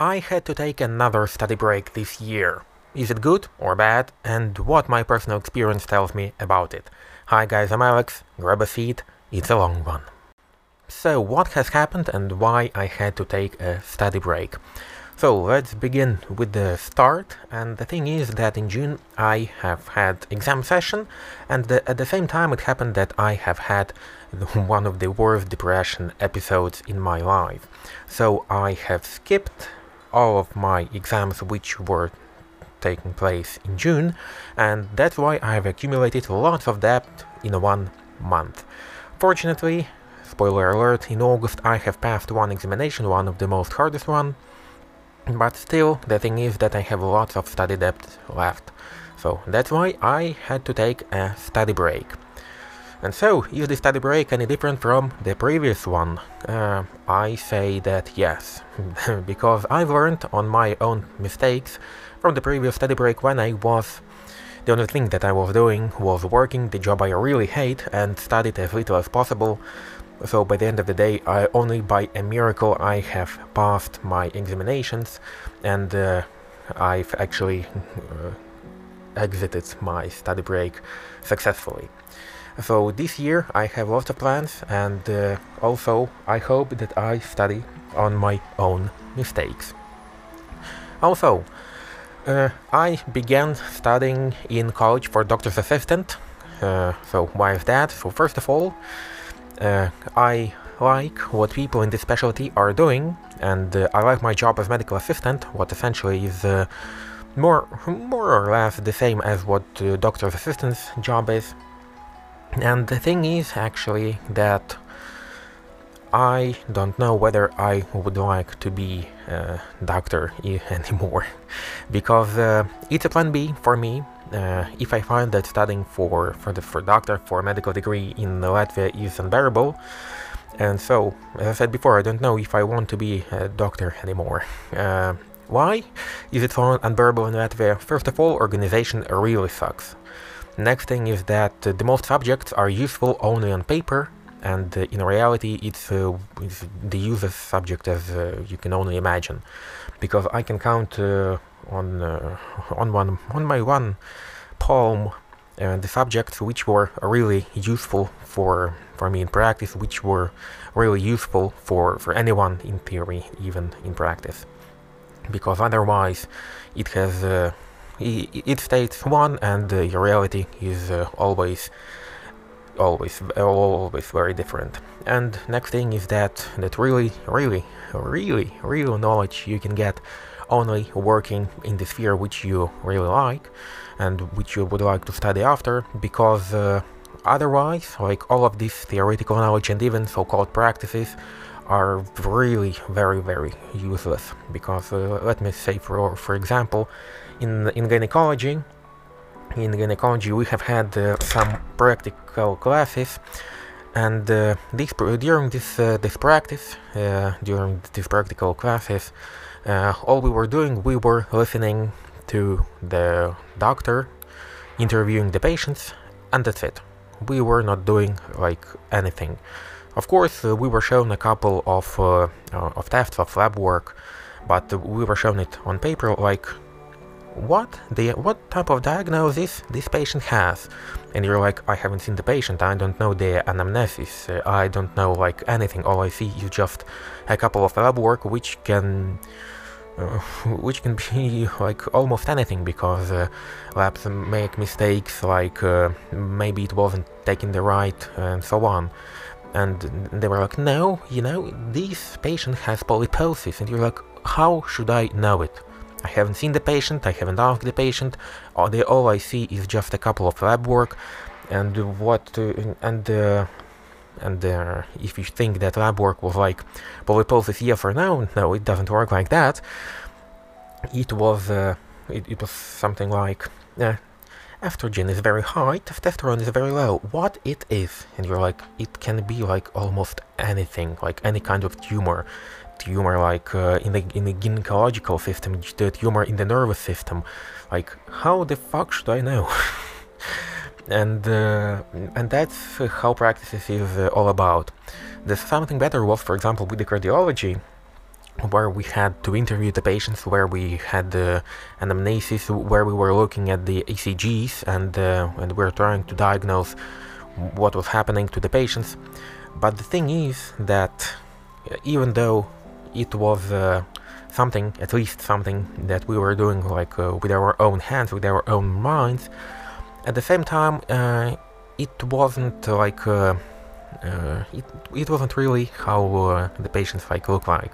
I had to take another study break this year. Is it good or bad? And what my personal experience tells me about it. Hi guys, I'm Alex. Grab a seat. It's a long one. So, what has happened and why I had to take a study break? So, let's begin with the start. And the thing is that in June I have had exam session, and the, at the same time it happened that I have had one of the worst depression episodes in my life. So, I have skipped all of my exams which were taking place in June, and that's why I have accumulated lots of debt in one month. Fortunately, spoiler alert, in August I have passed one examination, one of the most hardest one, but still, the thing is that I have lots of study debt left. So that's why I had to take a study break. And so, is the study break any different from the previous one? Uh, I say that yes, because I've learned on my own mistakes from the previous study break when I was the only thing that I was doing was working the job I really hate and studied as little as possible. So by the end of the day, I only by a miracle I have passed my examinations and uh, I've actually uh, exited my study break successfully. So this year I have lots of plans and uh, also I hope that I study on my own mistakes. Also, uh, I began studying in college for doctor's assistant. Uh, so why is that? So first of all, uh, I like what people in this specialty are doing, and uh, I like my job as medical assistant, what essentially is uh, more more or less the same as what doctor's assistant's job is. And the thing is actually that I don't know whether I would like to be a doctor anymore, because uh, it's a plan B for me. Uh, if I find that studying for for the for doctor for a medical degree in Latvia is unbearable, and so as I said before, I don't know if I want to be a doctor anymore. Uh, why is it so unbearable in Latvia? First of all, organization really sucks. Next thing is that uh, the most subjects are useful only on paper, and uh, in reality, it's, uh, it's, the useless subject as uh, you can only imagine, because I can count uh, on uh, on one on my one palm the subjects which were really useful for for me in practice, which were really useful for for anyone in theory, even in practice, because otherwise, it has it states one and uh, your reality is uh, always always always very different. And next thing is that that really really really real knowledge you can get only working in the sphere which you really like and which you would like to study after because uh, otherwise like all of this theoretical knowledge and even so-called practices are really very very useless because uh, let me say for for example in in gynecology in gynecology we have had uh, some practical classes and uh, this during this uh, this practice uh, during these practical classes uh, all we were doing we were listening to the doctor interviewing the patients and that's it. We were not doing like anything of course, uh, we were shown a couple of, uh, uh, of tests of lab work, but we were shown it on paper like what the what type of diagnosis this patient has? And you're like i haven't seen the patient. I don't know the anamnesis. Uh, i don't know like anything. All i see is just a couple of lab work which can uh, which can be like almost anything because uh, labs make mistakes like maybe it wasn't taking the right and so on and they were like, no, you know, this patient has polyposis. And you're like, how should I know it? I haven't seen the patient, I haven't asked the patient, all, all I see is just a couple of lab work, and what, uh, and, uh, and uh, if you think that lab work was like polyposis yes or no, no, it doesn't work like that. It was, uh, it, it was something like, uh, estrogen is very high, testosterone is very low. What it is? And you're like, it can be like almost anything, like any kind of tumor. Tumor like uh, in the in the gynecological system, the tumor in the nervous system. Like, how the fuck should I know? and uh, and that's how practices is uh, all about. There's something better was, for example, with the cardiology. Where we had to interview the patients, where we had the anamnesis, where we were looking at the ECGs and uh, and we were trying to diagnose what was happening to the patients. But the thing is that uh, even though it was uh, something, at least something that we were doing like uh, with our own hands, with our own minds, at the same time, uh, it wasn't like uh, it it wasn't really how the patients like look like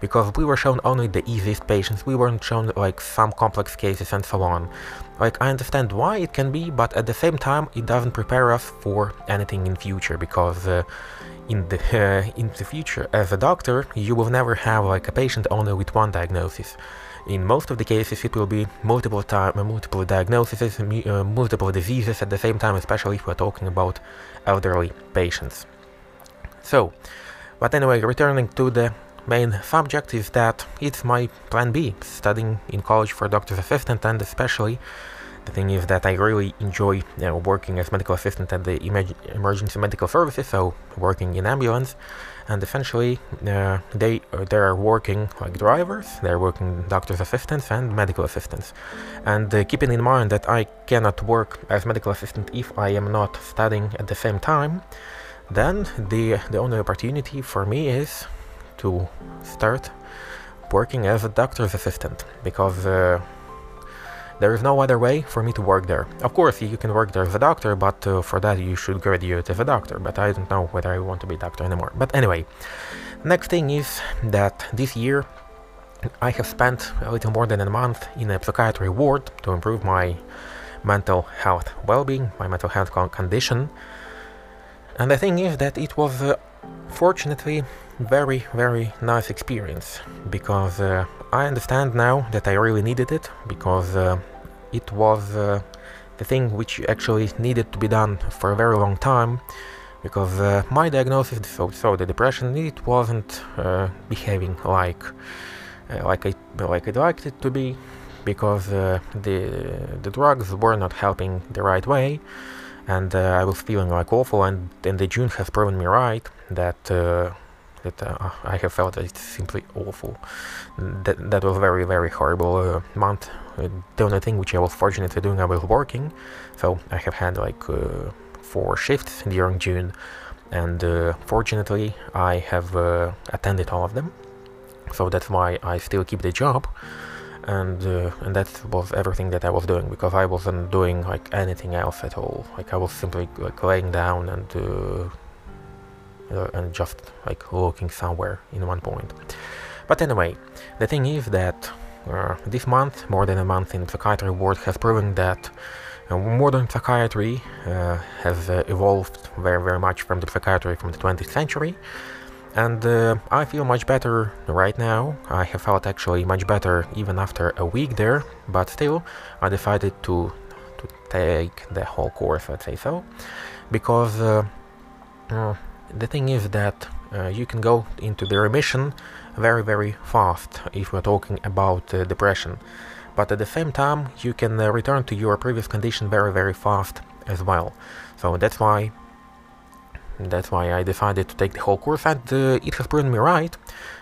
because we were shown only the easiest patients, we weren't shown like some complex cases and so on. Like I understand why it can be, but at the same time it doesn't prepare us for anything in future because uh, in the uh, in the future as a doctor you will never have like a patient only with one diagnosis. In most of the cases, it will be multiple time, multiple diagnoses, uh, multiple diseases at the same time, especially if we're talking about elderly patients. So, but anyway, returning to the main subject is that it's my plan B, studying in college for doctor's assistant and especially the thing is that I really enjoy you know, working as medical assistant at the emergency medical services, so working in ambulance, and essentially uh, they uh, they are working like drivers, they're working doctor's assistants and medical assistants, and uh, keeping in mind that I cannot work as medical assistant if I am not studying at the same time, then the the only opportunity for me is to start working as a doctor's assistant. Because uh, there is no other way for me to work there. Of course, you can work there as a doctor, but uh, for that you should graduate as a doctor. But I don't know whether I want to be a doctor anymore. But anyway, next thing is that this year I have spent a little more than a month in a psychiatry ward to improve my mental health well-being, my mental health condition. And the thing is that it was uh, fortunately very very nice experience because uh, I understand now that I really needed it because uh, it was uh, the thing which actually needed to be done for a very long time because uh, my diagnosis so, so the depression it wasn't uh, behaving like uh, like I like I'd liked it to be because the the drugs were not helping the right way and I was feeling like awful and, and the June has proven me right that that uh, I have felt it's simply awful. That that was very very horrible uh, month. Uh, the only thing which I was fortunately doing, I was working, so I have had like uh, four shifts during June, and uh, fortunately I have attended all of them. So that's why I still keep the job. And and that was everything that I was doing because I wasn't doing like anything else at all. Like I was simply like laying down and and just like looking somewhere in one point. But anyway, the thing is that uh, this month, more than a month in psychiatry ward, has proven that uh, modern psychiatry uh, has uh, evolved very, very much from the psychiatry from the 20th century. And uh, I feel much better right now. I have felt actually much better even after a week there, but still, I decided to to take the whole course, let's say so, because the thing is that uh, you can go into the remission very very fast if we're talking about uh, depression. But at the same time you can uh, return to your previous condition very very fast as well. So that's why that's why I decided to take the whole course and uh, it has proven me right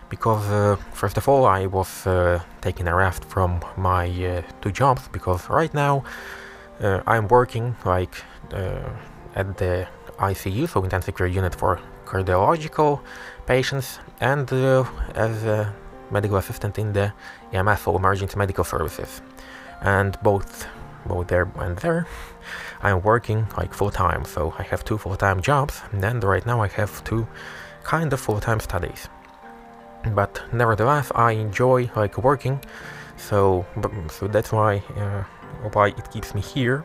because uh, first of all I was uh, taking a rest from my two jobs because right now I'm working like at the ICU, so intensive care unit for cardiological patients, and uh, as a medical assistant in the EMS, so emergency medical services. And both, both there and there, I'm working like full time. So I have two full time jobs, and right now I have two kind of full time studies. But nevertheless, I enjoy like working, so so that's why uh, why it keeps me here.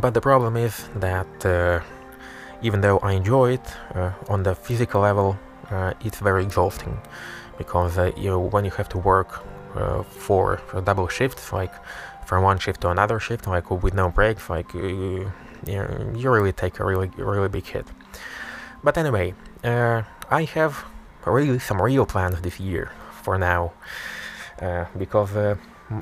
But the problem is that. Uh, even though I enjoy it uh, on the physical level, uh, it's very exhausting because uh, you know when you have to work for double shifts, like from one shift to another shift, like with no breaks, like you, you really take a really really big hit. But anyway, I have really some real plans this year for now uh, because uh,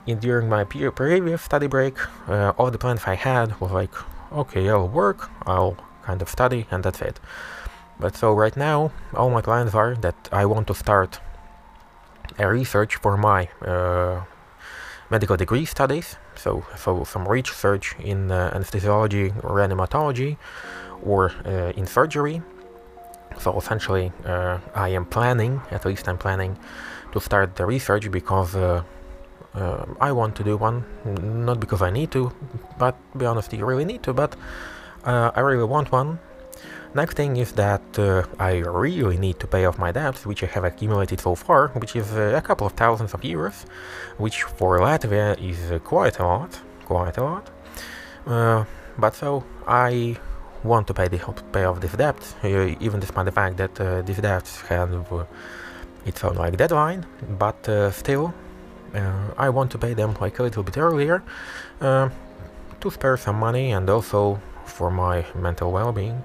in, during my previous study break uh, all the plans I had was like okay I'll work I'll kind of study and that's it. But so right now all my plans are that I want to start a research for my uh, medical degree studies. So, so some research in uh, anesthesiology, or reanimatology, or uh, in surgery. So essentially, uh, I am planning, at least I'm planning, to start the research because uh, uh, I want to do one, not because I need to, but be honest, you really need to, but I really want one. Next thing is that uh, I really need to pay off my debts, which I have accumulated so far, which is uh, a couple of thousands of euros, which for Latvia is uh, quite a lot, quite a lot. Uh, but so I want to pay the pay off this debt, even despite the fact that these debts have its own like deadline, but still uh, I want to pay them like a little bit earlier uh, to spare some money and also for my mental well-being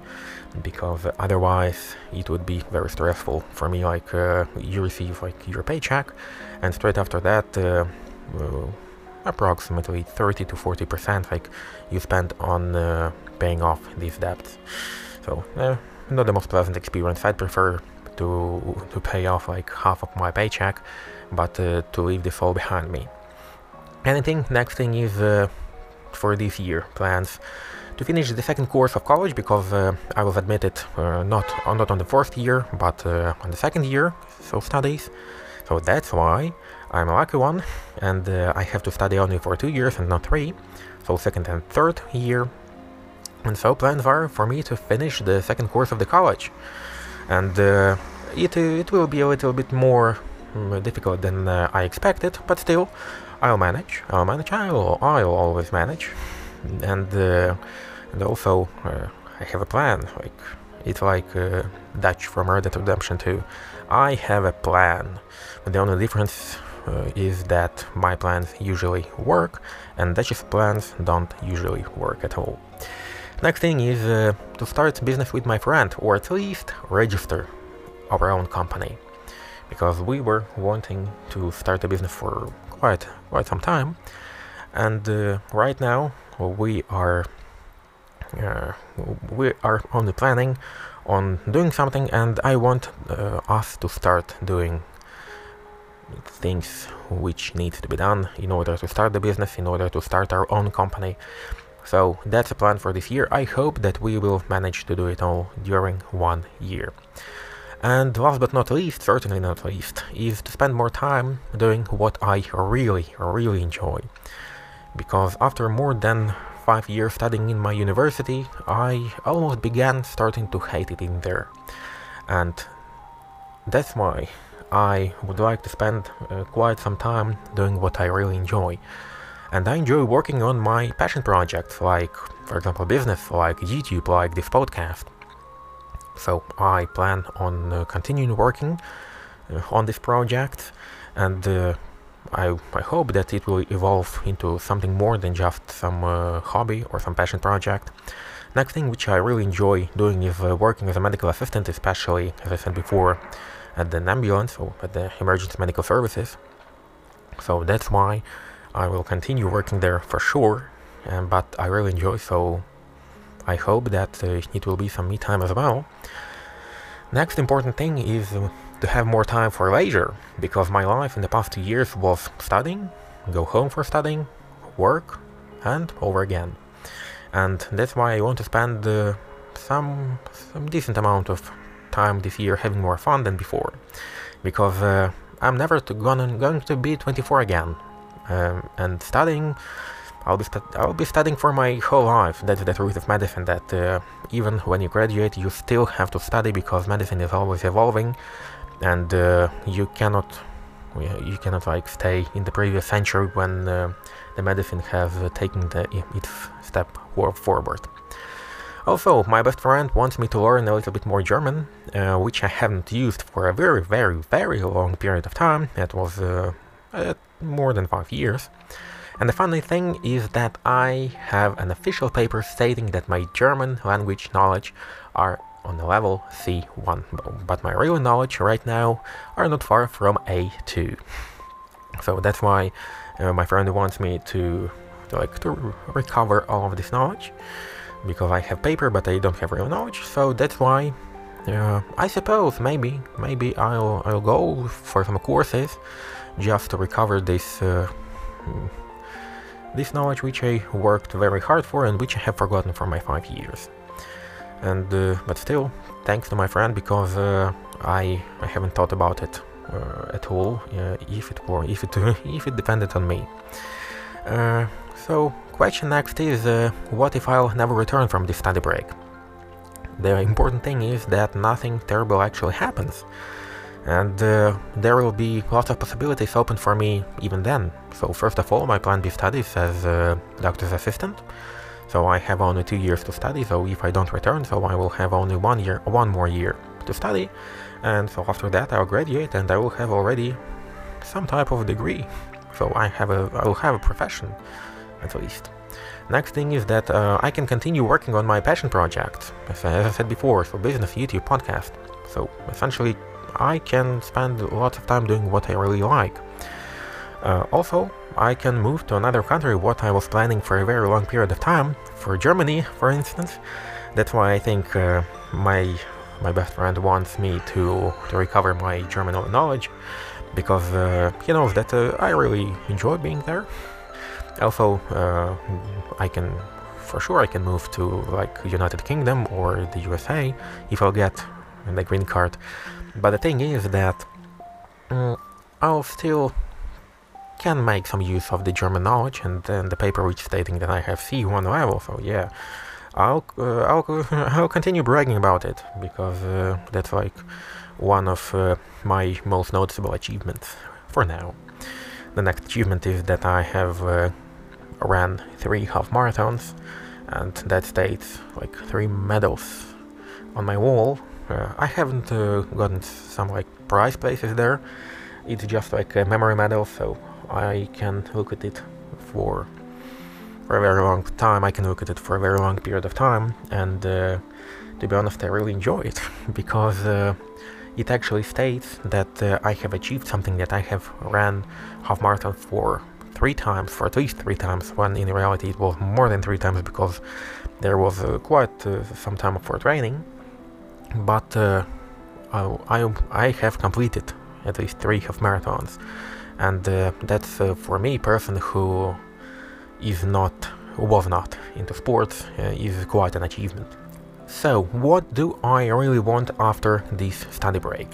because otherwise it would be very stressful for me like uh, you receive like your paycheck and straight after that uh, uh, approximately 30 to 40 percent like you spend on uh, paying off these debts so not the most pleasant experience i'd prefer to to pay off like half of my paycheck but uh, to leave this all behind me. Anything? Next thing is uh, for this year plans to finish the second course of college because uh, I was admitted uh, not not on the first year but uh, on the second year so studies. So that's why I'm a lucky one and uh, I have to study only for two years and not three. So second and third year. And so plans are for me to finish the second course of the college. And it, it will be a little bit more Mm, difficult than uh, I expected, but still, I'll manage. I'll manage. I'll, I'll always manage, and uh, and also uh, I have a plan. Like it's like uh, Dutch from Red Dead Redemption 2. I have a plan. But the only difference uh, is that my plans usually work, and Dutch's plans don't usually work at all. Next thing is uh, to start business with my friend, or at least register our own company because we were wanting to start a business for quite quite some time and uh, right now we are uh, we are only planning on doing something and I want uh, us to start doing things which needs to be done in order to start the business in order to start our own company. So that's a plan for this year. I hope that we will manage to do it all during one year. And last but not least, certainly not least, is to spend more time doing what I really, really enjoy. Because after more than five years studying in my university, I almost began starting to hate it in there. And that's why I would like to spend uh, quite some time doing what I really enjoy. And I enjoy working on my passion projects, like, for example, business, like YouTube, like this podcast. So I plan on uh, continuing working uh, on this project and uh, I, I hope that it will evolve into something more than just some uh, hobby or some passion project. Next thing which I really enjoy doing is uh, working as a medical assistant, especially, as I said before, at the ambulance or at the emergency medical services. So that's why I will continue working there for sure, um, but I really enjoy so I hope that uh, it will be some me time as well. Next important thing is to have more time for leisure, because my life in the past two years was studying, go home for studying, work, and over again. And that's why I want to spend uh, some some decent amount of time this year having more fun than before, because uh, I'm never to gonna going to be 24 again, um, and studying I'll be I'll be studying for my whole life. That's the truth of medicine. That uh, even when you graduate, you still have to study because medicine is always evolving, and uh, you cannot you cannot like stay in the previous century when uh, the medicine have uh, taken the, its step forward. Also, my best friend wants me to learn a little bit more German, uh, which I haven't used for a very, very, very long period of time. It was uh, more than five years. And the funny thing is that I have an official paper stating that my German language knowledge are on the level C1, but my real knowledge right now are not far from A2. So that's why uh, my friend wants me to, to like to recover all of this knowledge because I have paper but I don't have real knowledge. So that's why uh, I suppose maybe maybe I'll I'll go for some courses just to recover this uh, this knowledge which I worked very hard for and which I have forgotten for my five years. And uh, but still, thanks to my friend because uh, I I haven't thought about it uh, at all if it were if it if it depended on me. so question next is what if I'll never return from this study break? The important thing is that nothing terrible actually happens. And uh, there will be lots of possibilities open for me even then. So first of all, my plan B studies as a doctor's assistant. So I have only two years to study, so if I don't return, so I will have only one year, one more year to study. And so after that I'll graduate and I will have already some type of degree. So I have a, I will have a profession, at least. Next thing is that uh, I can continue working on my passion project, as, as I said before, so business, YouTube, podcast. So essentially, I can spend lots of time doing what I really like. Uh, also, I can move to another country, what I was planning for a very long period of time, for Germany, for instance. That's why I think uh, my my best friend wants me to, to recover my German knowledge, because uh, he knows that uh, I really enjoy being there. Also, uh, I can, for sure, I can move to like United Kingdom or the USA if I'll get the green card. But the thing is that uh, I'll still can make some use of the German knowledge and then the paper which stating that I have C1 level. So yeah, I'll uh, I'll I'll continue bragging about it because uh, that's like one of uh, my most noticeable achievements for now. The next achievement is that I have uh, ran three half marathons, and that states like three medals on my wall. Uh, I haven't uh, gotten some like prize places there. It's just like a memory medal, so I can look at it for for a very long time. I can look at it for a very long period of time, and uh, to be honest, I really enjoy it because uh, it actually states that uh, I have achieved something that I have ran half marathon for three times, for at least three times, when in reality it was more than three times because there was uh, quite uh, some time for training. But uh, I, I have completed at least three half marathons, and uh, that's uh, for me, person who is not, was not into sports, uh, is quite an achievement. So, what do I really want after this study break?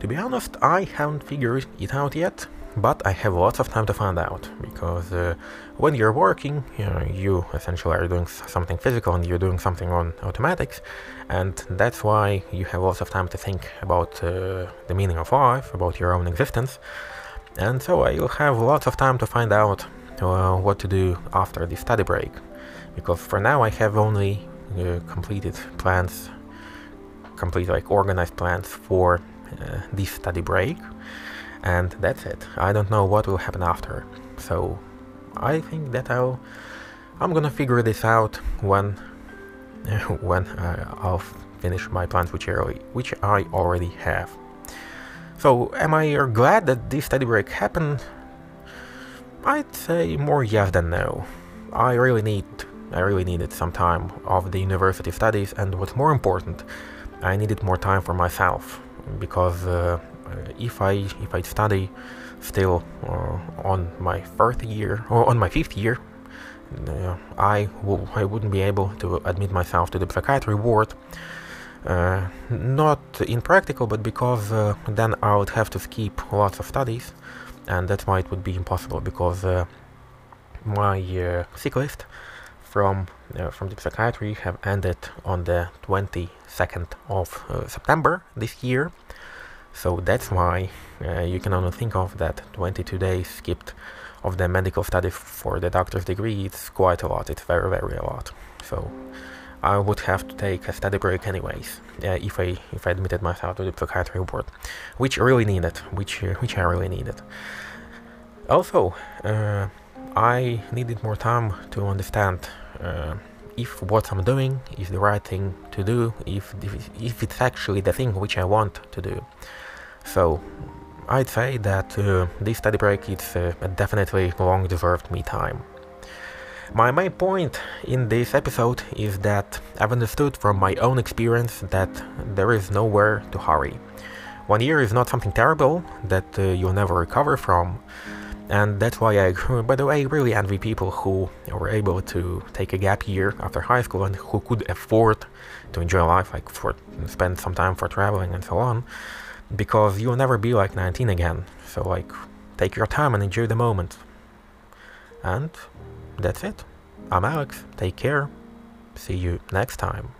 To be honest, I haven't figured it out yet but I have lots of time to find out because uh, when you're working, you, know, you, essentially are doing something physical and you're doing something on automatics, and that's why you have lots of time to think about uh, the meaning of life, about your own existence, and so uh, you'll have lots of time to find out uh, what to do after the study break, because for now I have only uh, completed plans, complete like organized plans for uh, this study break and that's it. I don't know what will happen after. So I think that I'll I'm gonna figure this out when when uh, I'll finish my plans which I which I already have. So am I glad that this study break happened? I'd say more yes than no. I really need I really needed some time of the university studies and what's more important, I needed more time for myself because uh, uh, if I if I study still uh, on my fourth year or on my fifth year, uh, I I wouldn't be able to admit myself to the psychiatry ward. Uh, not in practical, but because uh, then I would have to skip lots of studies, and that's why it would be impossible. Because uh, my sick list from from the psychiatry have ended on the 22nd of September this year, so that's why uh, you can only think of that 22 days skipped of the medical study for the doctor's degree. It's quite a lot. It's very, very a lot. So I would have to take a study break anyways uh, if I if I admitted myself to the psychiatry ward, which I really needed, which uh, which I really needed. Also, uh, I needed more time to understand uh, if what I'm doing is the right thing to do, if, if it's actually the thing which I want to do. So I'd say that uh, this study break is uh, definitely long deserved me time. My main point in this episode is that I've understood from my own experience that there is nowhere to hurry. One year is not something terrible that uh, you'll never recover from, and that's why I, by the way, really envy people who were able to take a gap year after high school and who could afford to enjoy life, like for spend some time for traveling and so on, because you'll never be like 19 again. So like, take your time and enjoy the moment. And that's it. I'm Alex. Take care. See you next time.